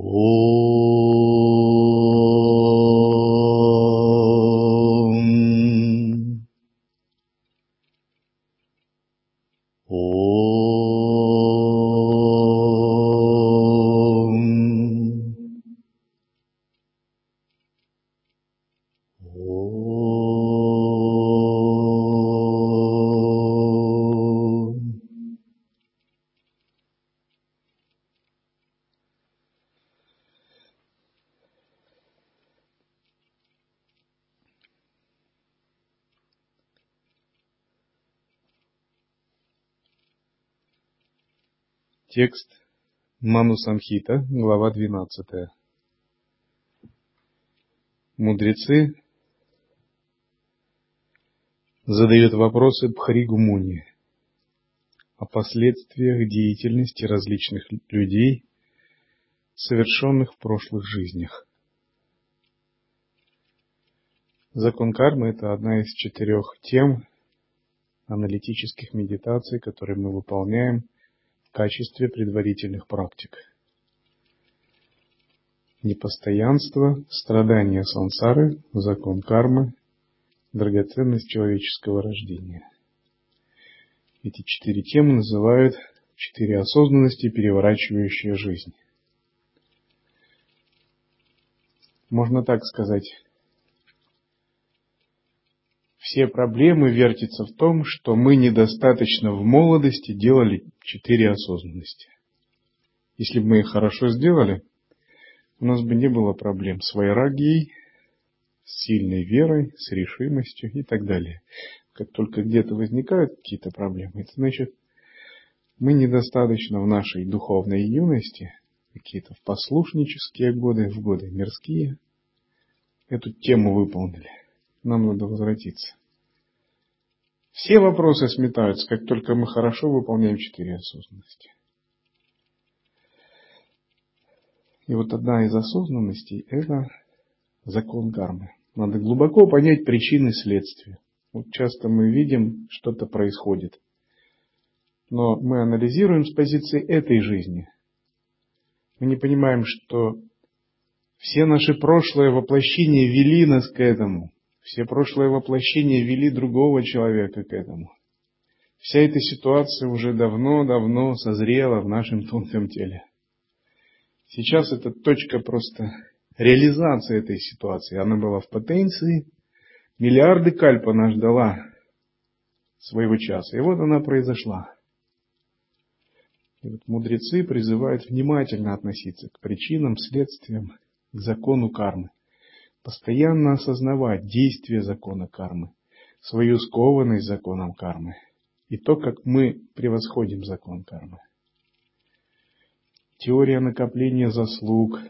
Oh. Текст Ману Самхита, глава 12. Мудрецы задают вопросы Бхаригу Муни о последствиях деятельности различных людей, совершенных в прошлых жизнях. Закон кармы – это одна из четырех тем аналитических медитаций, которые мы выполняем качестве предварительных практик. Непостоянство, страдания сансары, закон кармы, драгоценность человеческого рождения. Эти четыре темы называют четыре осознанности, переворачивающие жизнь. Можно так сказать, все проблемы вертятся в том, что мы недостаточно в молодости делали четыре осознанности. Если бы мы их хорошо сделали, у нас бы не было проблем с вайрагией, с сильной верой, с решимостью и так далее. Как только где-то возникают какие-то проблемы, это значит, мы недостаточно в нашей духовной юности, какие-то в послушнические годы, в годы мирские, эту тему выполнили. Нам надо возвратиться. Все вопросы сметаются, как только мы хорошо выполняем четыре осознанности. И вот одна из осознанностей – это закон кармы. Надо глубоко понять причины следствия. Вот часто мы видим, что-то происходит. Но мы анализируем с позиции этой жизни. Мы не понимаем, что все наши прошлые воплощения вели нас к этому. Все прошлые воплощения вели другого человека к этому. Вся эта ситуация уже давно-давно созрела в нашем тонком теле. Сейчас это точка просто реализации этой ситуации. Она была в потенции. Миллиарды кальп она ждала своего часа. И вот она произошла. И вот мудрецы призывают внимательно относиться к причинам, следствиям, к закону кармы. Постоянно осознавать действие закона кармы, свою скованность законом кармы и то, как мы превосходим закон кармы. Теория накопления заслуг,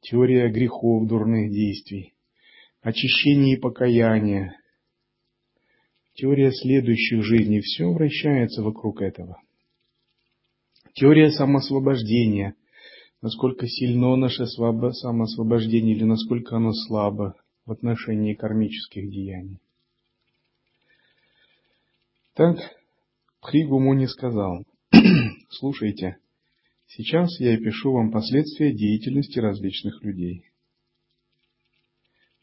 теория грехов, дурных действий, очищение и покаяние, теория следующих жизней, все вращается вокруг этого. Теория самосвобождения, насколько сильно наше самоосвобождение или насколько оно слабо в отношении кармических деяний. Так Пхригу Муни сказал, слушайте, сейчас я пишу вам последствия деятельности различных людей.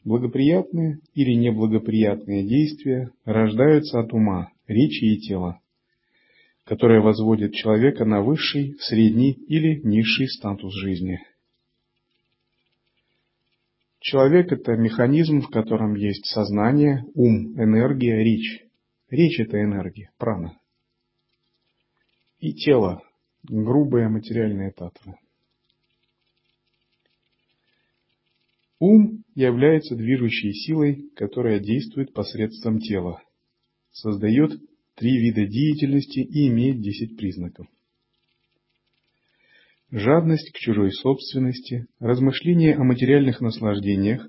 Благоприятные или неблагоприятные действия рождаются от ума, речи и тела, которое возводит человека на высший, средний или низший статус жизни. Человек – это механизм, в котором есть сознание, ум, энергия, речь. Речь – это энергия, прана. И тело – грубые материальные татвы. Ум является движущей силой, которая действует посредством тела, создает три вида деятельности и имеет десять признаков. Жадность к чужой собственности, размышление о материальных наслаждениях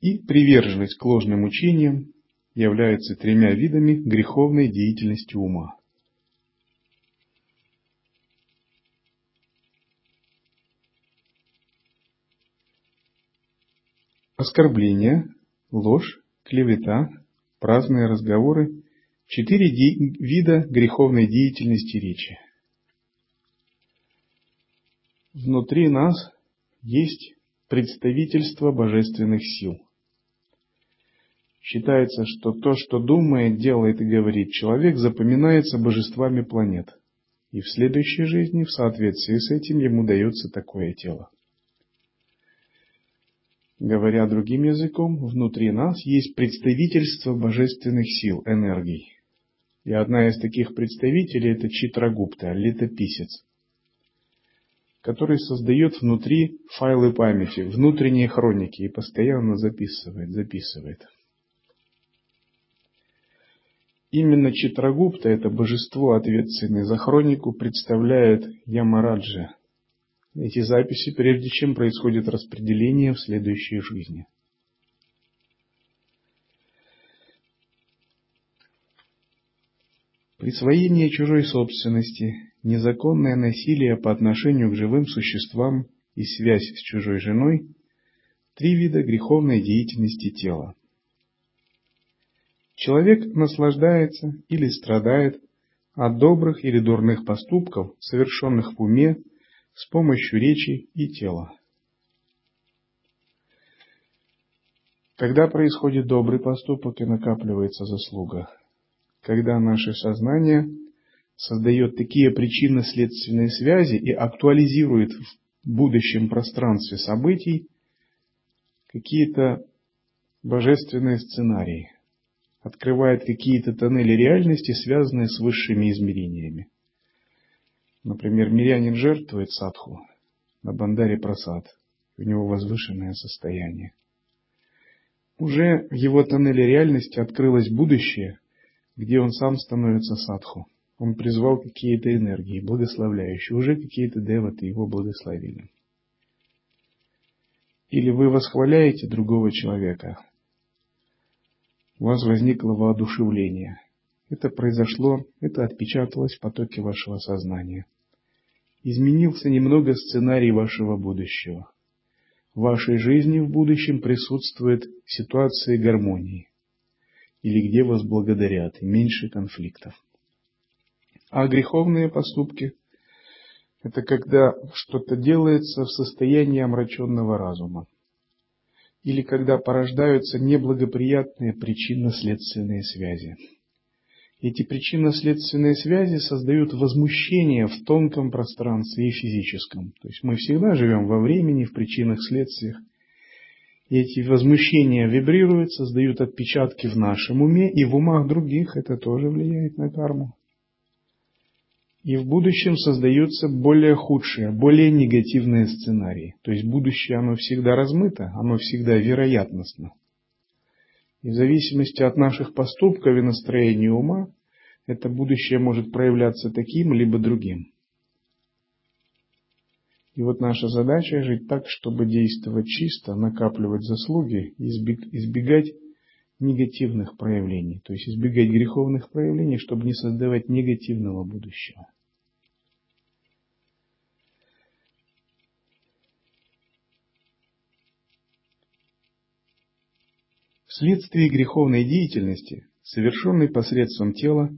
и приверженность к ложным учениям являются тремя видами греховной деятельности ума. Оскорбление, ложь, клевета, праздные разговоры – четыре вида греховной деятельности речи. внутри нас есть представительство божественных сил. Считается, что то, что думает, делает и говорит человек, запоминается божествами планет. И в следующей жизни, в соответствии с этим, ему дается такое тело. Говоря другим языком, внутри нас есть представительство божественных сил, энергий. И одна из таких представителей – это Читрагупта, летописец, который создает внутри файлы памяти, внутренние хроники и постоянно записывает, записывает. Именно Читрагупта, это божество, ответственное за хронику, представляет Ямараджа. Эти записи, прежде чем происходит распределение в следующей жизни. Присвоение чужой собственности, незаконное насилие по отношению к живым существам и связь с чужой женой – три вида греховной деятельности тела. Человек наслаждается или страдает от добрых или дурных поступков, совершенных в уме с помощью речи и тела. Когда происходит добрый поступок и накапливается заслуга? Когда наше сознание создает такие причинно-следственные связи и актуализирует в будущем пространстве событий какие-то божественные сценарии – открывает какие-то тоннели реальности, связанные с высшими измерениями. Например, мирянин жертвует садху на бандаре просад, у него возвышенное состояние. Уже в его тоннеле реальности открылось будущее, где он сам становится садху. Он призвал какие-то энергии, благословляющие. Уже какие-то деваты его благословили. Или вы восхваляете другого человека, у вас возникло воодушевление. Это произошло, это отпечаталось в потоке вашего сознания. Изменился немного сценарий вашего будущего. В вашей жизни в будущем присутствует ситуация гармонии, или где вас благодарят, и меньше конфликтов. А греховные поступки – это когда что-то делается в состоянии омраченного разума или когда порождаются неблагоприятные причинно-следственные связи. Эти причинно-следственные связи создают возмущение в тонком пространстве и физическом. То есть мы всегда живем во времени, в причинах-следствиях. И эти возмущения вибрируют, создают отпечатки в нашем уме, и в умах других это тоже влияет на карму. И в будущем создаются более худшие, более негативные сценарии. То есть будущее, оно всегда размыто, оно всегда вероятностно. И в зависимости от наших поступков и настроения ума, это будущее может проявляться таким либо другим. И вот наша задача жить так, чтобы действовать чисто, накапливать заслуги избегать негативных проявлений, то есть избегать греховных проявлений, чтобы не создавать негативного будущего. Вследствие греховной деятельности, совершенной посредством тела,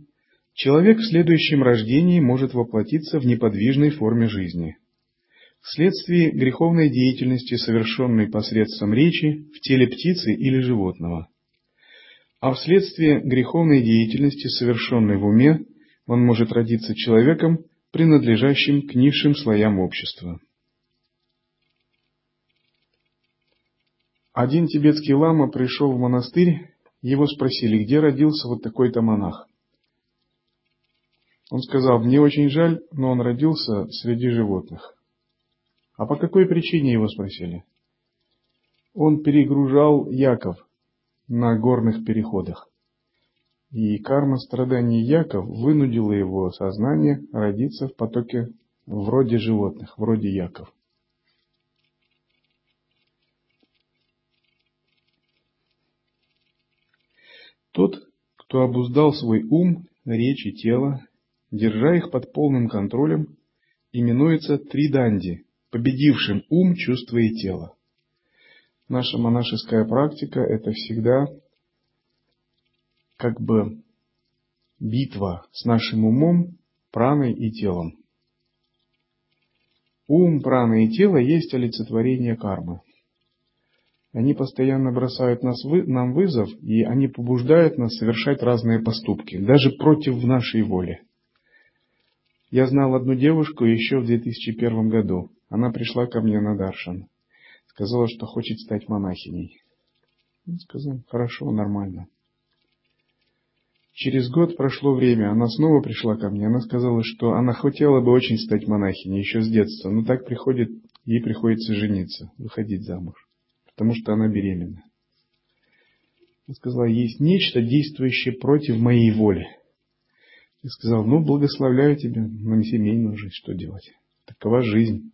человек в следующем рождении может воплотиться в неподвижной форме жизни. Вследствие греховной деятельности, совершенной посредством речи, в теле птицы или животного. А вследствие греховной деятельности, совершенной в уме, он может родиться человеком, принадлежащим к низшим слоям общества. Один тибетский лама пришел в монастырь, его спросили, где родился вот такой-то монах. Он сказал, мне очень жаль, но он родился среди животных. А по какой причине его спросили? Он перегружал Яков на горных переходах. И карма страданий Яков вынудила его сознание родиться в потоке вроде животных, вроде Яков. Тот, кто обуздал свой ум, речь и тело, держа их под полным контролем, именуется триданди, победившим ум, чувство и тело. Наша монашеская практика – это всегда как бы битва с нашим умом, праной и телом. ум, прана и тело есть олицетворение кармы. Они постоянно бросают нас, нам вызов, и они побуждают нас совершать разные поступки, даже против нашей воли. Я знал одну девушку еще в 2001 году. Она пришла ко мне на Даршан. Сказала, что хочет стать монахиней. Сказал, хорошо, нормально. Через год прошло время, она снова пришла ко мне. Она сказала, что она хотела бы очень стать монахиней еще с детства, но так приходит, ей приходится жениться, выходить замуж, потому что она беременна. Я сказала, есть нечто, действующее против моей воли. Я сказал, ну, благословляю тебя на семейную жизнь, что делать? Такова жизнь.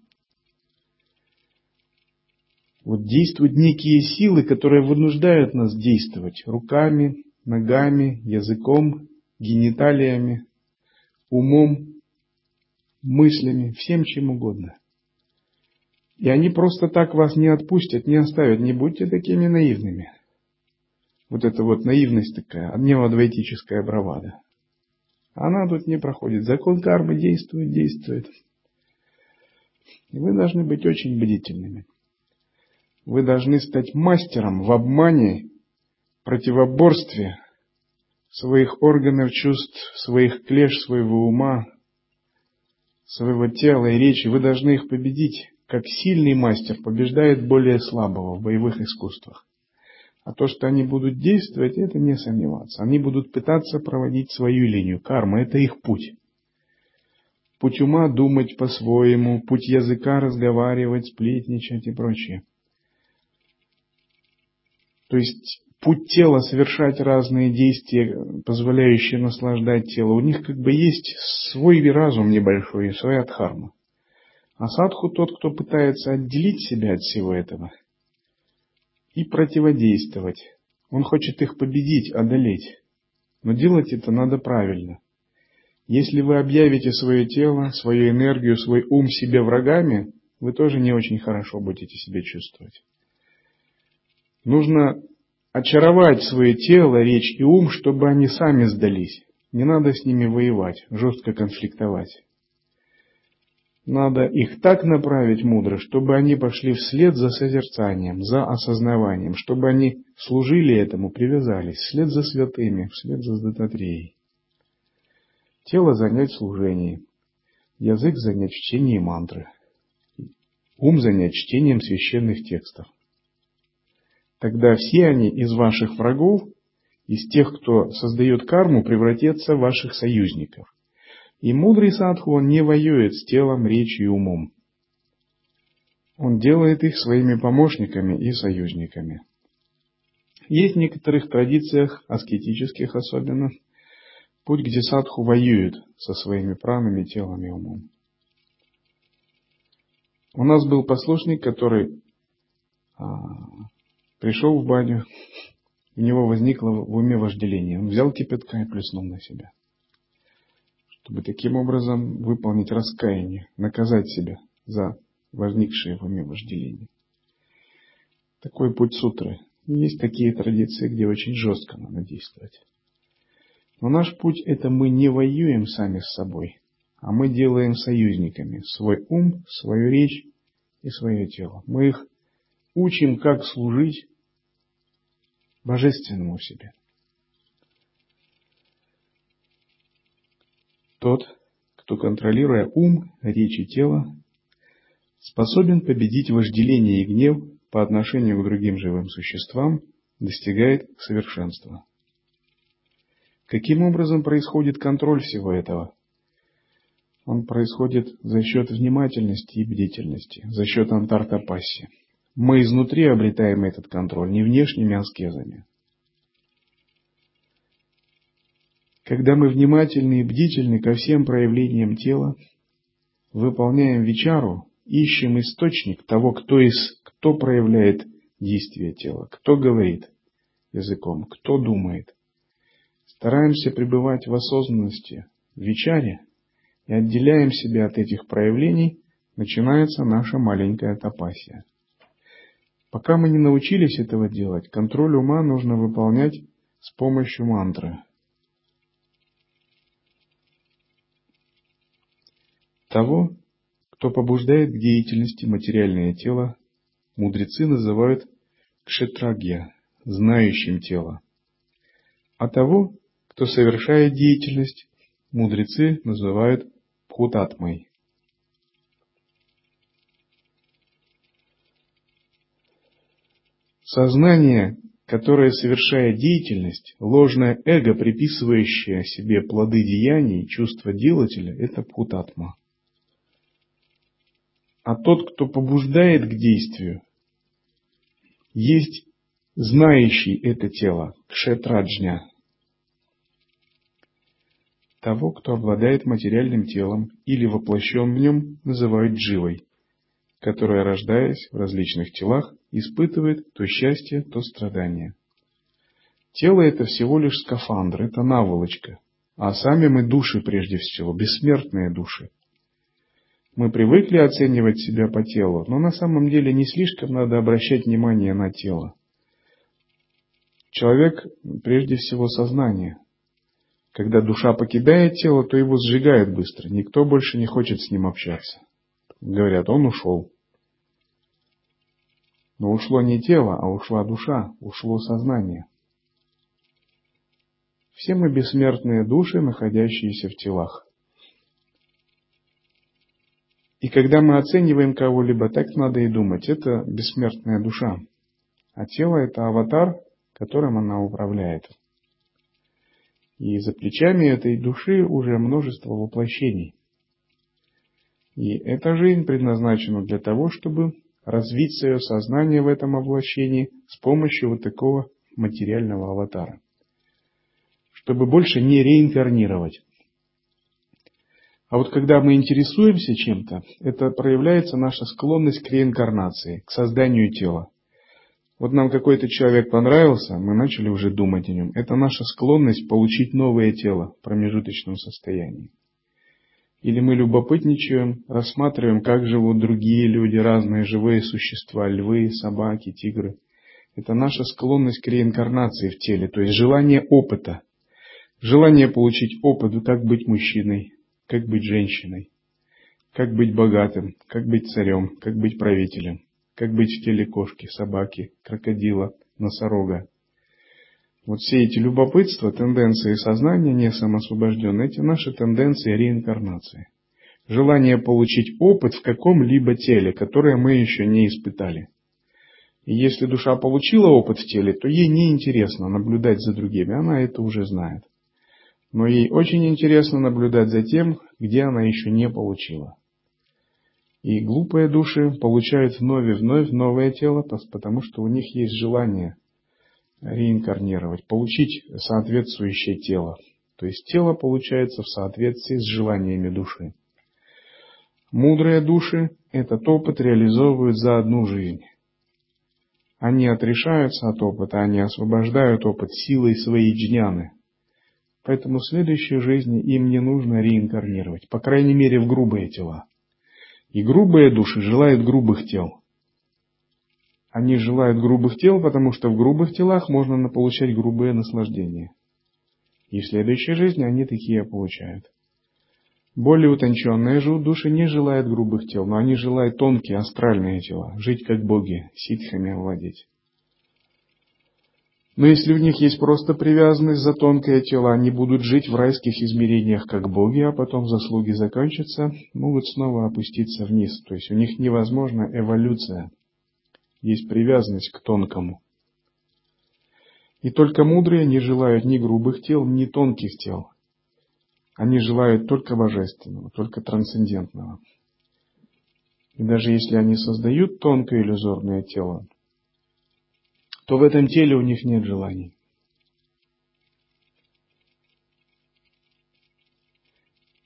Вот действуют некие силы, которые вынуждают нас действовать руками, ногами, языком, гениталиями, умом, мыслями, всем чем угодно. И они просто так вас не отпустят, не оставят. Не будьте такими наивными. Вот это вот наивность такая, неоадвайтическая бравада. Она тут не проходит. Закон кармы действует, действует. И вы должны быть очень бдительными. Вы должны стать мастером в обмане противоборстве своих органов чувств, своих клеш, своего ума, своего тела и речи, вы должны их победить, как сильный мастер побеждает более слабого в боевых искусствах. А то, что они будут действовать, это не сомневаться. Они будут пытаться проводить свою линию. Карма – это их путь. Путь ума – думать по-своему, путь языка – разговаривать, сплетничать и прочее. То есть путь тела совершать разные действия, позволяющие наслаждать тело, у них как бы есть свой разум небольшой своя дхарма. А садху тот, кто пытается отделить себя от всего этого и противодействовать. Он хочет их победить, одолеть. Но делать это надо правильно. Если вы объявите свое тело, свою энергию, свой ум себе врагами, вы тоже не очень хорошо будете себя чувствовать. Нужно очаровать свое тело, речь и ум, чтобы они сами сдались. Не надо с ними воевать, жестко конфликтовать. Надо их так направить мудро, чтобы они пошли вслед за созерцанием, за осознаванием, чтобы они служили этому, привязались, вслед за святыми, вслед за Дататреей. Тело занять в язык занять в мантры, ум занять чтением священных текстов. Тогда все они из ваших врагов, из тех, кто создает карму, превратятся в ваших союзников. И мудрый садху, он не воюет с телом, речью и умом. Он делает их своими помощниками и союзниками. Есть в некоторых традициях, аскетических особенно, путь, где садху воюет со своими пранами, телом и умом. У нас был послушник, который а, Пришел в баню, у него возникло в уме вожделение. Он взял кипятка и плеснул на себя. Чтобы таким образом выполнить раскаяние, наказать себя за возникшее в уме вожделение. Такой путь сутры. Есть такие традиции, где очень жестко надо действовать. Но наш путь это мы не воюем сами с собой, а мы делаем союзниками свой ум, свою речь и свое тело. Мы их учим, как служить божественному в себе. Тот, кто, контролируя ум, речь и тело, способен победить вожделение и гнев по отношению к другим живым существам, достигает совершенства. Каким образом происходит контроль всего этого? Он происходит за счет внимательности и бдительности, за счет антартапасси. Мы изнутри обретаем этот контроль, не внешними аскезами. Когда мы внимательны и бдительны ко всем проявлениям тела, выполняем вечару, ищем источник того, кто, из, кто проявляет действие тела, кто говорит языком, кто думает. Стараемся пребывать в осознанности, в вечаре и отделяем себя от этих проявлений, начинается наша маленькая тапасия. Пока мы не научились этого делать, контроль ума нужно выполнять с помощью мантры. Того, кто побуждает к деятельности материальное тело, мудрецы называют кшетрагья, знающим тело. А того, кто совершает деятельность, мудрецы называют пхутатмой. Сознание, которое совершает деятельность, ложное эго, приписывающее себе плоды деяний, чувство делателя, это пхутатма. А тот, кто побуждает к действию, есть знающий это тело, кшетраджня, того, кто обладает материальным телом или воплощен в нем, называют дживой, которая, рождаясь в различных телах, испытывает то счастье, то страдание. Тело – это всего лишь скафандр, это наволочка, а сами мы души прежде всего, бессмертные души. Мы привыкли оценивать себя по телу, но на самом деле не слишком надо обращать внимание на тело. Человек прежде всего сознание – когда душа покидает тело, то его сжигают быстро. Никто больше не хочет с ним общаться. Говорят, он ушел. Но ушло не тело, а ушла душа, ушло сознание. Все мы бессмертные души, находящиеся в телах. И когда мы оцениваем кого-либо, так надо и думать. Это бессмертная душа. А тело – это аватар, которым она управляет. И за плечами этой души уже множество воплощений. И эта жизнь предназначена для того, чтобы развить свое сознание в этом воплощении с помощью вот такого материального аватара. Чтобы больше не реинкарнировать. А вот когда мы интересуемся чем-то, это проявляется наша склонность к реинкарнации, к созданию тела. Вот нам какой-то человек понравился, мы начали уже думать о нем. Это наша склонность получить новое тело в промежуточном состоянии. Или мы любопытничаем, рассматриваем, как живут другие люди, разные живые существа, львы, собаки, тигры. Это наша склонность к реинкарнации в теле, то есть желание опыта. Желание получить опыт, как быть мужчиной, как быть женщиной, как быть богатым, как быть царем, как быть правителем как быть в теле кошки, собаки, крокодила, носорога. Вот все эти любопытства, тенденции сознания не самосвобожденные, эти наши тенденции реинкарнации. Желание получить опыт в каком-либо теле, которое мы еще не испытали. И если душа получила опыт в теле, то ей не интересно наблюдать за другими, она это уже знает. Но ей очень интересно наблюдать за тем, где она еще не получила. И глупые души получают вновь и вновь новое тело, потому что у них есть желание реинкарнировать, получить соответствующее тело. То есть тело получается в соответствии с желаниями души. Мудрые души этот опыт реализовывают за одну жизнь. Они отрешаются от опыта, они освобождают опыт силой своей джняны. Поэтому в следующей жизни им не нужно реинкарнировать, по крайней мере в грубые тела. И грубые души желают грубых тел. Они желают грубых тел, потому что в грубых телах можно получать грубые наслаждения. И в следующей жизни они такие получают. Более утонченные же души не желают грубых тел, но они желают тонкие астральные тела, жить как боги, ситхами владеть. Но если в них есть просто привязанность за тонкое тело, они будут жить в райских измерениях как боги, а потом заслуги закончатся, могут снова опуститься вниз. То есть у них невозможна эволюция. Есть привязанность к тонкому. И только мудрые не желают ни грубых тел, ни тонких тел. Они желают только божественного, только трансцендентного. И даже если они создают тонкое иллюзорное тело, то в этом теле у них нет желаний.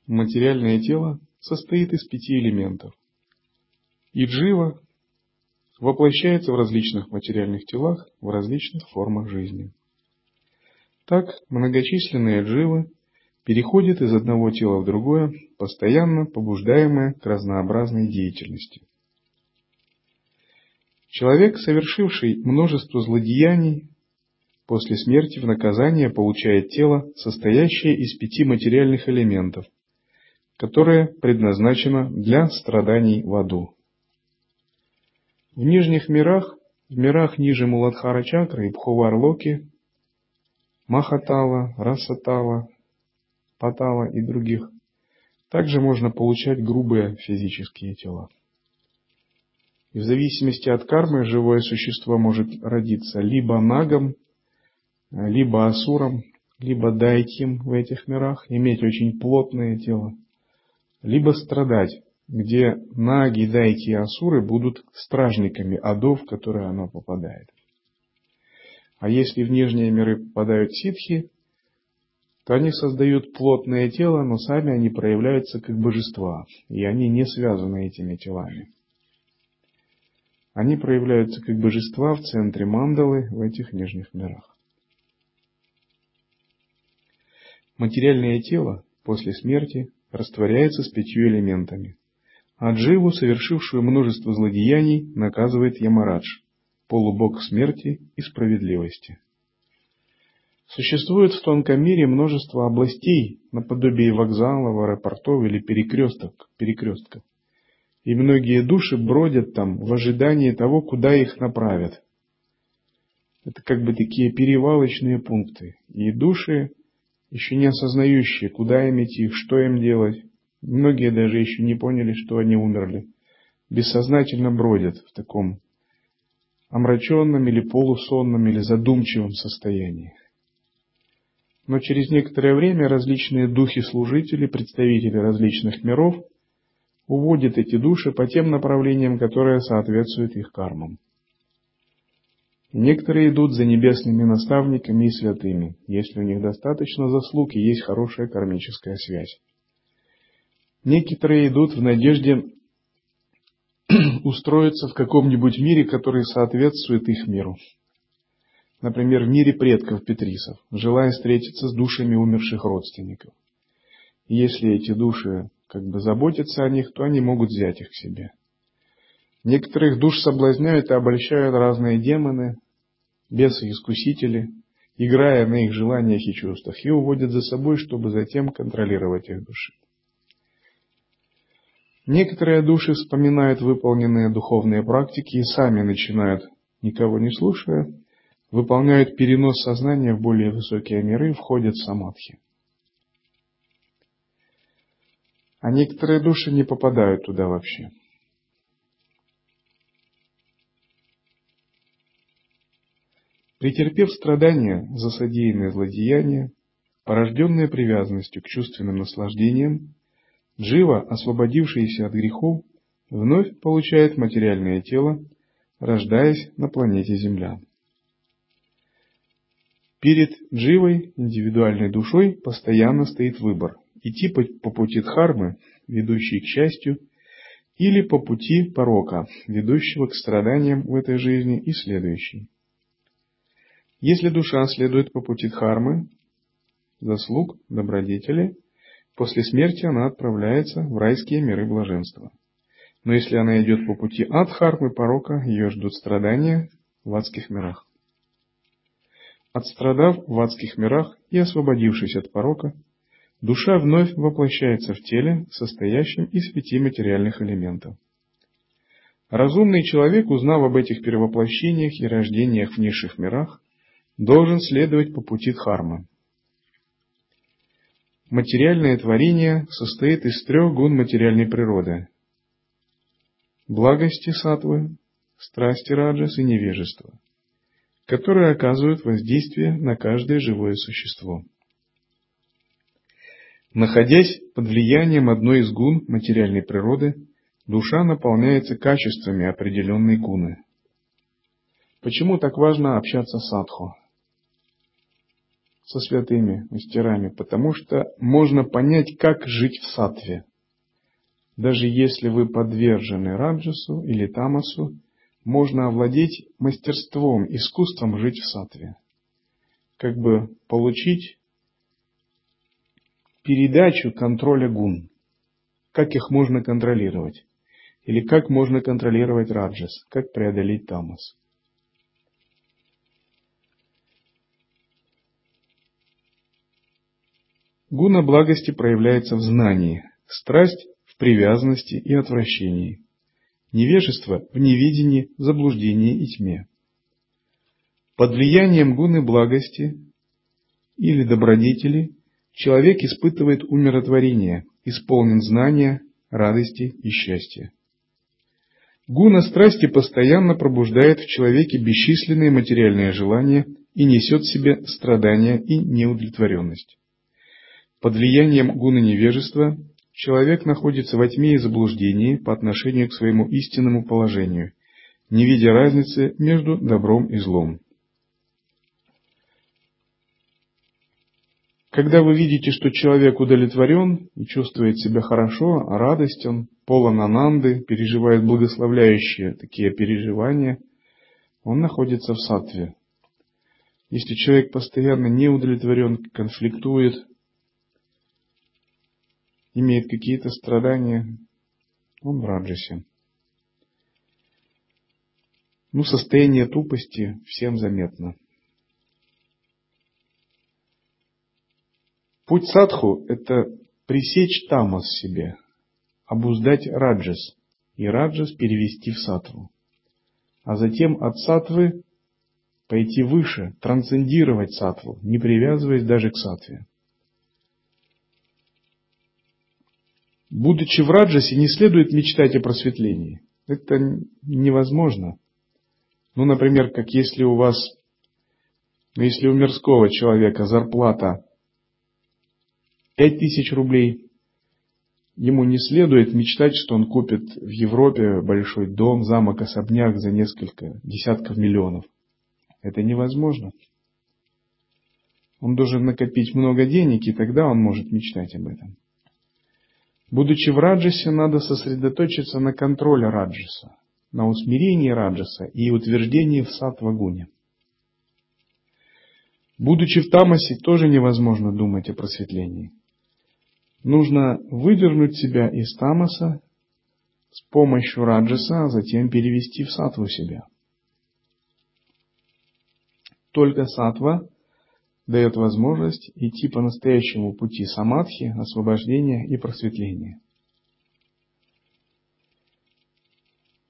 Материальное тело состоит из пяти элементов. И джива воплощается в различных материальных телах, в различных формах жизни. Так многочисленные дживы переходят из одного тела в другое, постоянно побуждаемые к разнообразной деятельности – Человек, совершивший множество злодеяний, после смерти в наказание получает тело, состоящее из пяти материальных элементов, которое предназначено для страданий в аду. В нижних мирах, в мирах ниже Муладхара чакры и Бховар-локи, Махатала, Расатала, Патала и других, также можно получать грубые физические тела. И в зависимости от кармы живое существо может родиться либо нагом, либо асуром, либо дайтим в этих мирах, иметь очень плотное тело, либо страдать, где наги, дайти и асуры будут стражниками адов, в которые оно попадает. А если в нижние миры попадают ситхи, то они создают плотное тело, но сами они проявляются как божества, и они не связаны этими телами. Они проявляются как божества в центре мандалы в этих нижних мирах. Материальное тело после смерти растворяется с пятью элементами, а Дживу, совершившую множество злодеяний, наказывает Ямарадж, полубог смерти и справедливости. Существует в тонком мире множество областей, наподобие вокзалов, аэропортов или перекресток, перекрестков. И многие души бродят там в ожидании того, куда их направят. Это как бы такие перевалочные пункты. И души, еще не осознающие, куда им идти, что им делать, многие даже еще не поняли, что они умерли, бессознательно бродят в таком омраченном или полусонном или задумчивом состоянии. Но через некоторое время различные духи-служители, представители различных миров, уводят эти души по тем направлениям, которые соответствуют их кармам. Некоторые идут за небесными наставниками и святыми, если у них достаточно заслуг и есть хорошая кармическая связь. Некоторые идут в надежде устроиться в каком-нибудь мире, который соответствует их миру например, в мире предков Петрисов, желая встретиться с душами умерших родственников. Если эти души как бы заботятся о них, то они могут взять их к себе. Некоторых душ соблазняют и обольщают разные демоны, бесы-искусители, играя на их желаниях и чувствах, и уводят за собой, чтобы затем контролировать их души. Некоторые души вспоминают выполненные духовные практики и сами начинают, никого не слушая, выполняют перенос сознания в более высокие миры входят в самадхи. А некоторые души не попадают туда вообще. Претерпев страдания за содеянные злодеяния, порожденные привязанностью к чувственным наслаждениям, Джива, освободившийся от грехов, вновь получает материальное тело, рождаясь на планете Земля. Перед дживой, индивидуальной душой, постоянно стоит выбор – идти по пути дхармы, ведущей к счастью, или по пути порока, ведущего к страданиям в этой жизни и следующей. Если душа следует по пути дхармы, заслуг, добродетели, после смерти она отправляется в райские миры блаженства. Но если она идет по пути адхармы, порока, ее ждут страдания в адских мирах. Отстрадав в адских мирах и освободившись от порока, душа вновь воплощается в теле, состоящем из пяти материальных элементов. Разумный человек, узнав об этих перевоплощениях и рождениях в низших мирах, должен следовать по пути Дхармы. Материальное творение состоит из трех гун материальной природы – благости сатвы, страсти раджас и невежества – которые оказывают воздействие на каждое живое существо. Находясь под влиянием одной из гун материальной природы, душа наполняется качествами определенной гуны. Почему так важно общаться с садху? Со святыми мастерами, потому что можно понять, как жить в сатве. Даже если вы подвержены раджасу или тамасу, можно овладеть мастерством, искусством жить в сатве. Как бы получить передачу контроля гун. Как их можно контролировать? Или как можно контролировать раджас? Как преодолеть тамас? Гуна благости проявляется в знании, страсть в привязанности и отвращении, невежество в невидении, заблуждении и тьме. Под влиянием гуны благости или добродетели человек испытывает умиротворение, исполнен знания, радости и счастья. Гуна страсти постоянно пробуждает в человеке бесчисленные материальные желания и несет в себе страдания и неудовлетворенность. Под влиянием гуны невежества человек находится во тьме и заблуждении по отношению к своему истинному положению, не видя разницы между добром и злом. Когда вы видите, что человек удовлетворен и чувствует себя хорошо, радостен, полон ананды, переживает благословляющие такие переживания, он находится в сатве. Если человек постоянно не удовлетворен, конфликтует, имеет какие-то страдания, он в раджасе. Ну, состояние тупости всем заметно. Путь садху – это пресечь тамас себе, обуздать раджас, и раджас перевести в сатву. А затем от сатвы пойти выше, трансцендировать сатву, не привязываясь даже к сатве. Будучи в раджасе, не следует мечтать о просветлении. Это невозможно. Ну, например, как если у вас, ну, если у мирского человека зарплата пять тысяч рублей, ему не следует мечтать, что он купит в Европе большой дом, замок, особняк за несколько десятков миллионов. Это невозможно. Он должен накопить много денег, и тогда он может мечтать об этом. Будучи в раджасе, надо сосредоточиться на контроле раджаса, на усмирении раджаса и утверждении в сатвагуне. Будучи в тамасе, тоже невозможно думать о просветлении – Нужно выдернуть себя из тамаса с помощью раджаса, а затем перевести в сатву себя. Только сатва дает возможность идти по настоящему пути самадхи, освобождения и просветления.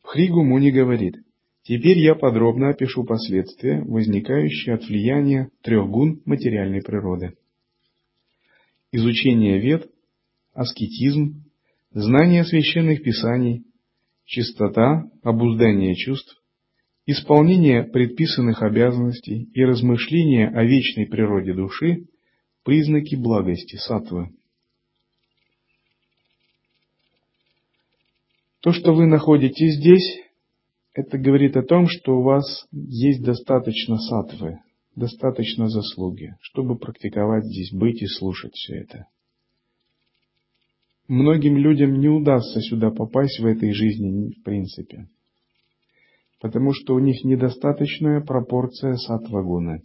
Хригу Муни говорит, теперь я подробно опишу последствия, возникающие от влияния трех гун материальной природы. Изучение вет аскетизм, знание священных писаний, чистота, обуздание чувств, исполнение предписанных обязанностей и размышления о вечной природе души – признаки благости сатвы. То, что вы находитесь здесь, это говорит о том, что у вас есть достаточно сатвы, достаточно заслуги, чтобы практиковать здесь, быть и слушать все это. Многим людям не удастся сюда попасть в этой жизни в принципе, потому что у них недостаточная пропорция сатвагуна.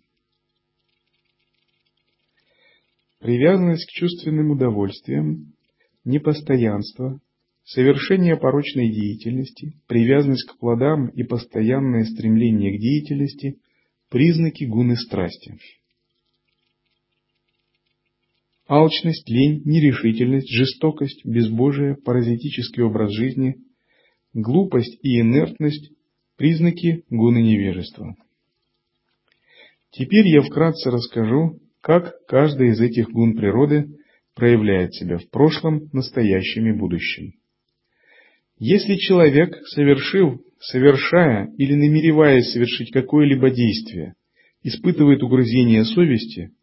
Привязанность к чувственным удовольствиям, непостоянство, совершение порочной деятельности, привязанность к плодам и постоянное стремление к деятельности – признаки гуны страсти. Алчность, лень, нерешительность, жестокость, безбожие, паразитический образ жизни, глупость и инертность – признаки гуны невежества. Теперь я вкратце расскажу, как каждая из этих гун природы проявляет себя в прошлом, настоящем и будущем. Если человек, совершив, совершая или намереваясь совершить какое-либо действие, испытывает угрызение совести –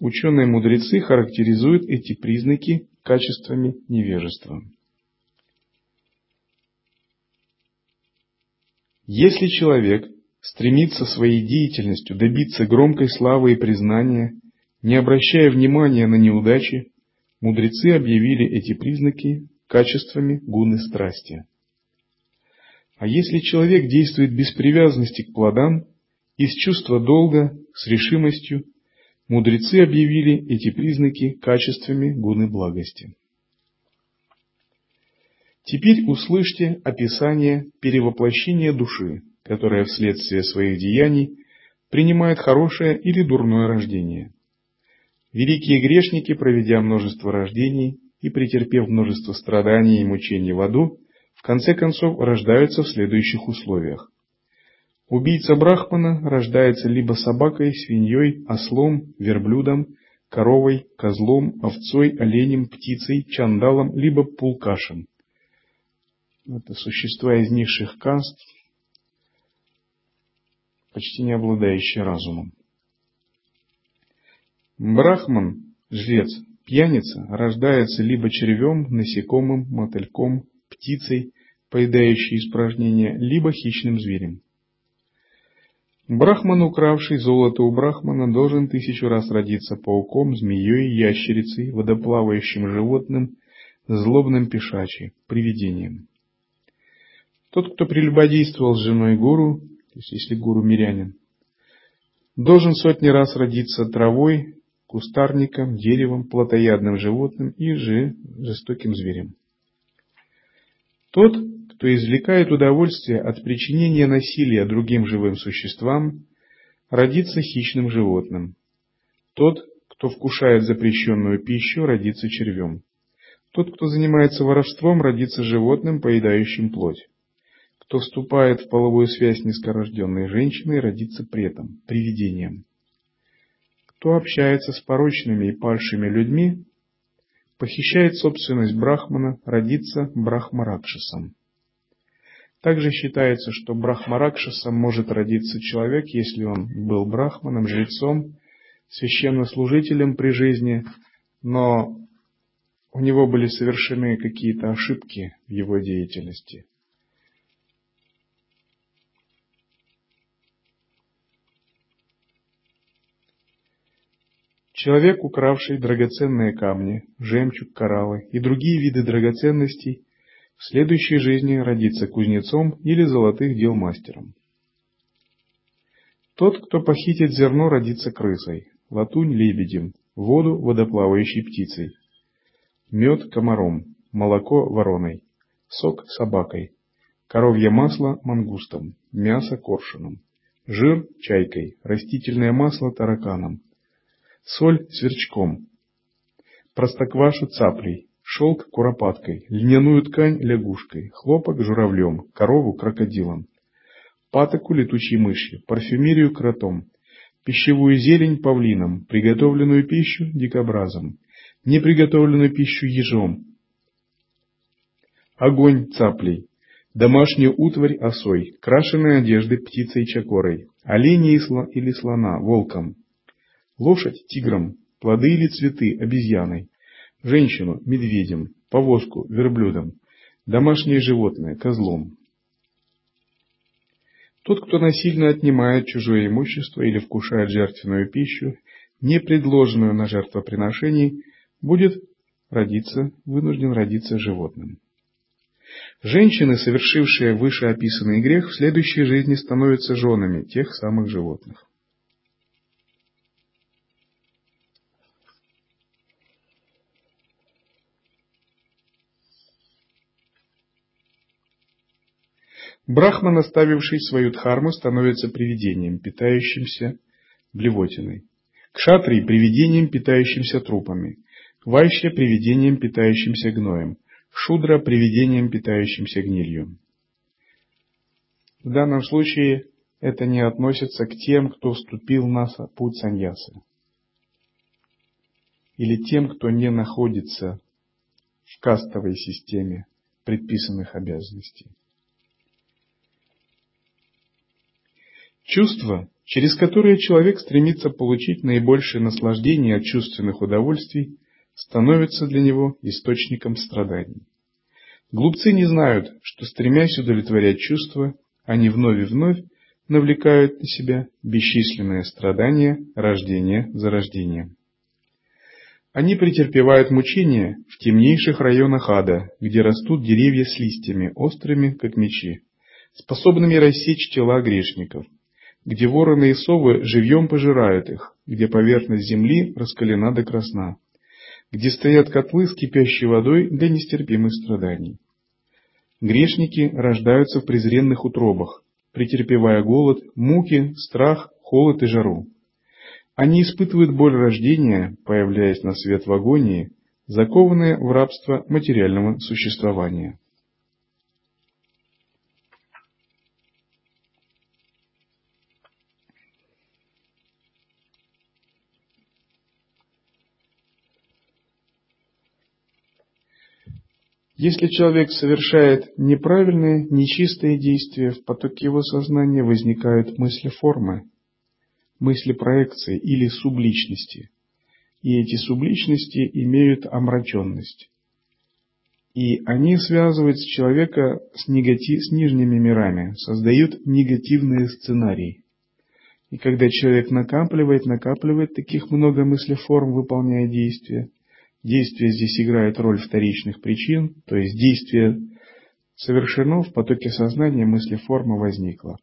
Ученые-мудрецы характеризуют эти признаки качествами невежества. Если человек стремится своей деятельностью добиться громкой славы и признания, не обращая внимания на неудачи, мудрецы объявили эти признаки качествами гуны страсти. А если человек действует без привязанности к плодам, из чувства долга, с решимостью, Мудрецы объявили эти признаки качествами гуны благости. Теперь услышьте описание перевоплощения души, которая вследствие своих деяний принимает хорошее или дурное рождение. Великие грешники, проведя множество рождений, и претерпев множество страданий и мучений в аду, в конце концов рождаются в следующих условиях. Убийца Брахмана рождается либо собакой, свиньей, ослом, верблюдом, коровой, козлом, овцой, оленем, птицей, чандалом, либо пулкашем. Это существа из низших каст, почти не обладающие разумом. Брахман, жрец, пьяница, рождается либо червем, насекомым, мотыльком, птицей, поедающей испражнения, либо хищным зверем. Брахман, укравший золото у Брахмана, должен тысячу раз родиться пауком, змеей, ящерицей, водоплавающим животным, злобным пешачи, привидением. Тот, кто прелюбодействовал с женой гуру, то есть если гуру мирянин, должен сотни раз родиться травой, кустарником, деревом, плотоядным животным и же жестоким зверем. Тот, кто извлекает удовольствие от причинения насилия другим живым существам, родится хищным животным. Тот, кто вкушает запрещенную пищу, родится червем. Тот, кто занимается воровством, родится животным, поедающим плоть. Кто вступает в половую связь с нескорожденной женщиной, родится претом, привидением. Кто общается с порочными и падшими людьми, похищает собственность Брахмана, родится Брахмаракшасом. Также считается, что Брахмаракшасом может родиться человек, если он был Брахманом, жрецом, священнослужителем при жизни, но у него были совершены какие-то ошибки в его деятельности. Человек, укравший драгоценные камни, жемчуг, кораллы и другие виды драгоценностей, в следующей жизни родится кузнецом или золотых дел мастером. Тот, кто похитит зерно, родится крысой, латунь – лебедем, воду – водоплавающей птицей, мед – комаром, молоко – вороной, сок – собакой, коровье масло – мангустом, мясо – коршуном, жир – чайкой, растительное масло – тараканом, соль сверчком, простоквашу цаплей, шелк куропаткой, льняную ткань лягушкой, хлопок журавлем, корову крокодилом, патоку летучей мышью, парфюмерию кротом, пищевую зелень павлином, приготовленную пищу дикобразом, неприготовленную пищу ежом, огонь цаплей, домашнюю утварь осой, крашеные одежды птицей чакорой, оленя или слона волком, лошадь тигром, плоды или цветы обезьяной, женщину медведем, повозку верблюдом, домашнее животное козлом. Тот, кто насильно отнимает чужое имущество или вкушает жертвенную пищу, не предложенную на жертвоприношении, будет родиться, вынужден родиться животным. Женщины, совершившие вышеописанный грех, в следующей жизни становятся женами тех самых животных. Брахман, оставивший свою дхарму, становится привидением, питающимся блевотиной. Кшатрий – привидением, питающимся трупами. Вайща – привидением, питающимся гноем. Шудра – привидением, питающимся гнилью. В данном случае это не относится к тем, кто вступил на путь саньясы. Или тем, кто не находится в кастовой системе предписанных обязанностей. Чувства, через которые человек стремится получить наибольшее наслаждение от чувственных удовольствий, становятся для него источником страданий. Глупцы не знают, что стремясь удовлетворять чувства, они вновь и вновь навлекают на себя бесчисленные страдания, рождение за рождением. Они претерпевают мучения в темнейших районах ада, где растут деревья с листьями, острыми, как мечи, способными рассечь тела грешников – где вороны и совы живьем пожирают их, где поверхность земли раскалена до красна, где стоят котлы с кипящей водой для нестерпимых страданий. Грешники рождаются в презренных утробах, претерпевая голод, муки, страх, холод и жару. Они испытывают боль рождения, появляясь на свет в агонии, закованные в рабство материального существования. Если человек совершает неправильные, нечистые действия, в потоке его сознания возникают мысли формы, мысли проекции или субличности. И эти субличности имеют омраченность. И они связывают человека с, негатив, с нижними мирами, создают негативные сценарии. И когда человек накапливает, накапливает таких много мыслеформ, выполняя действия, Действие здесь играет роль вторичных причин, то есть действие совершено в потоке сознания, мысли форма возникла.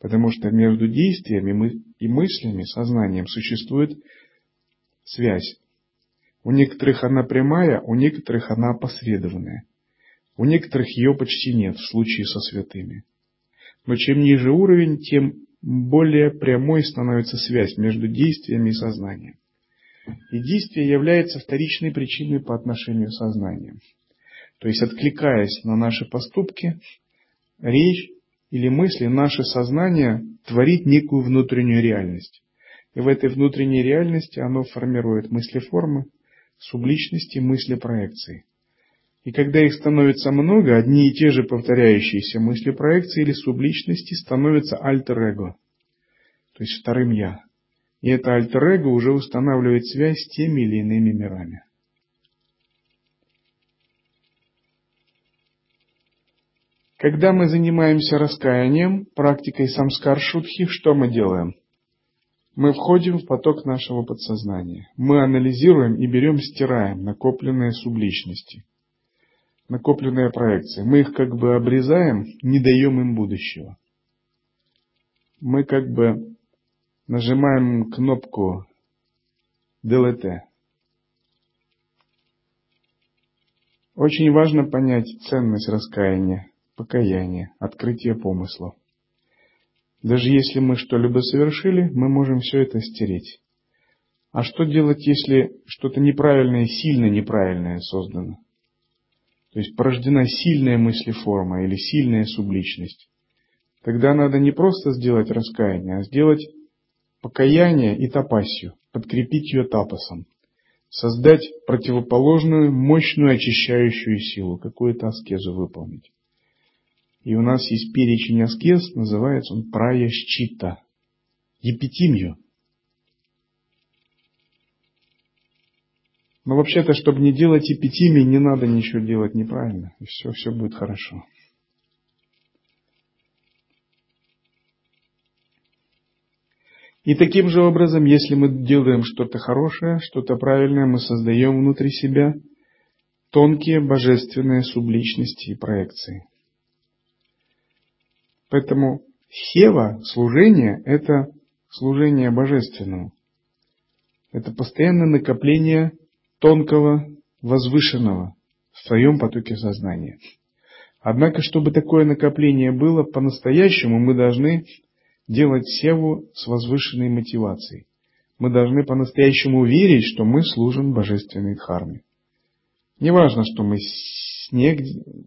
Потому что между действиями и мыслями, сознанием существует связь. У некоторых она прямая, у некоторых она опосредованная. У некоторых ее почти нет в случае со святыми. Но чем ниже уровень, тем более прямой становится связь между действиями и сознанием. И действие является вторичной причиной по отношению к сознанию. То есть, откликаясь на наши поступки, речь или мысли, наше сознание творит некую внутреннюю реальность. И в этой внутренней реальности оно формирует мысли-формы, субличности, мысли-проекции. И когда их становится много, одни и те же повторяющиеся мысли-проекции или субличности становятся альтер-эго, то есть вторым «я». И это альтер-эго уже устанавливает связь с теми или иными мирами. Когда мы занимаемся раскаянием, практикой самскар-шутхи, что мы делаем? Мы входим в поток нашего подсознания. Мы анализируем и берем, стираем накопленные субличности, накопленные проекции. Мы их как бы обрезаем, не даем им будущего. Мы как бы нажимаем кнопку DLT. Очень важно понять ценность раскаяния, покаяния, открытия помыслов. Даже если мы что-либо совершили, мы можем все это стереть. А что делать, если что-то неправильное, сильно неправильное создано? То есть порождена сильная мыслеформа или сильная субличность. Тогда надо не просто сделать раскаяние, а сделать покаяние и тапасию, подкрепить ее тапосом, создать противоположную, мощную очищающую силу, какую-то аскезу выполнить. И у нас есть перечень аскез, называется он праящита, епитимию. Но вообще-то, чтобы не делать эпитимии, не надо ничего делать неправильно, и все, все будет хорошо. И таким же образом, если мы делаем что-то хорошее, что-то правильное, мы создаем внутри себя тонкие божественные субличности и проекции. Поэтому сева, служение, это служение божественному. Это постоянное накопление тонкого, возвышенного в своем потоке сознания. Однако, чтобы такое накопление было по-настоящему, мы должны делать севу с возвышенной мотивацией. Мы должны по-настоящему верить, что мы служим божественной дхарме. Неважно, что мы снег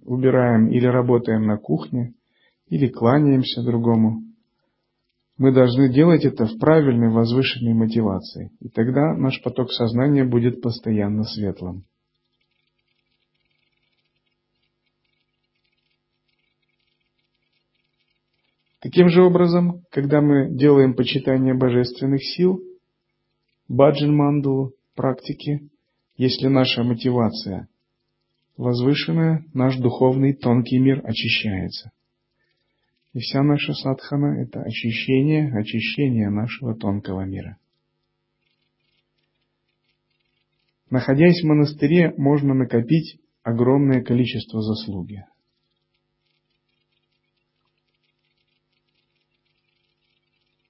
убираем или работаем на кухне, или кланяемся другому. Мы должны делать это в правильной возвышенной мотивации, и тогда наш поток сознания будет постоянно светлым. Таким же образом, когда мы делаем почитание божественных сил, баджан манду, практики, если наша мотивация возвышенная, наш духовный тонкий мир очищается. И вся наша садхана – это очищение, очищение нашего тонкого мира. Находясь в монастыре, можно накопить огромное количество заслуги.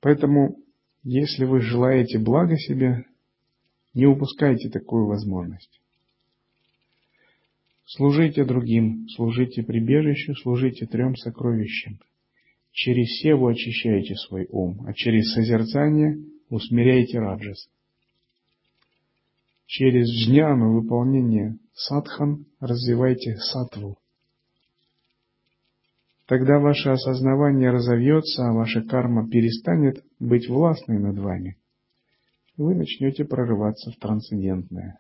Поэтому, если вы желаете блага себе, не упускайте такую возможность. Служите другим, служите прибежищу, служите трем сокровищам. Через севу очищайте свой ум, а через созерцание усмиряйте раджас. Через джняну выполнение садхан развивайте сатву. Тогда ваше осознавание разовьется, а ваша карма перестанет быть властной над вами. Вы начнете прорываться в трансцендентное.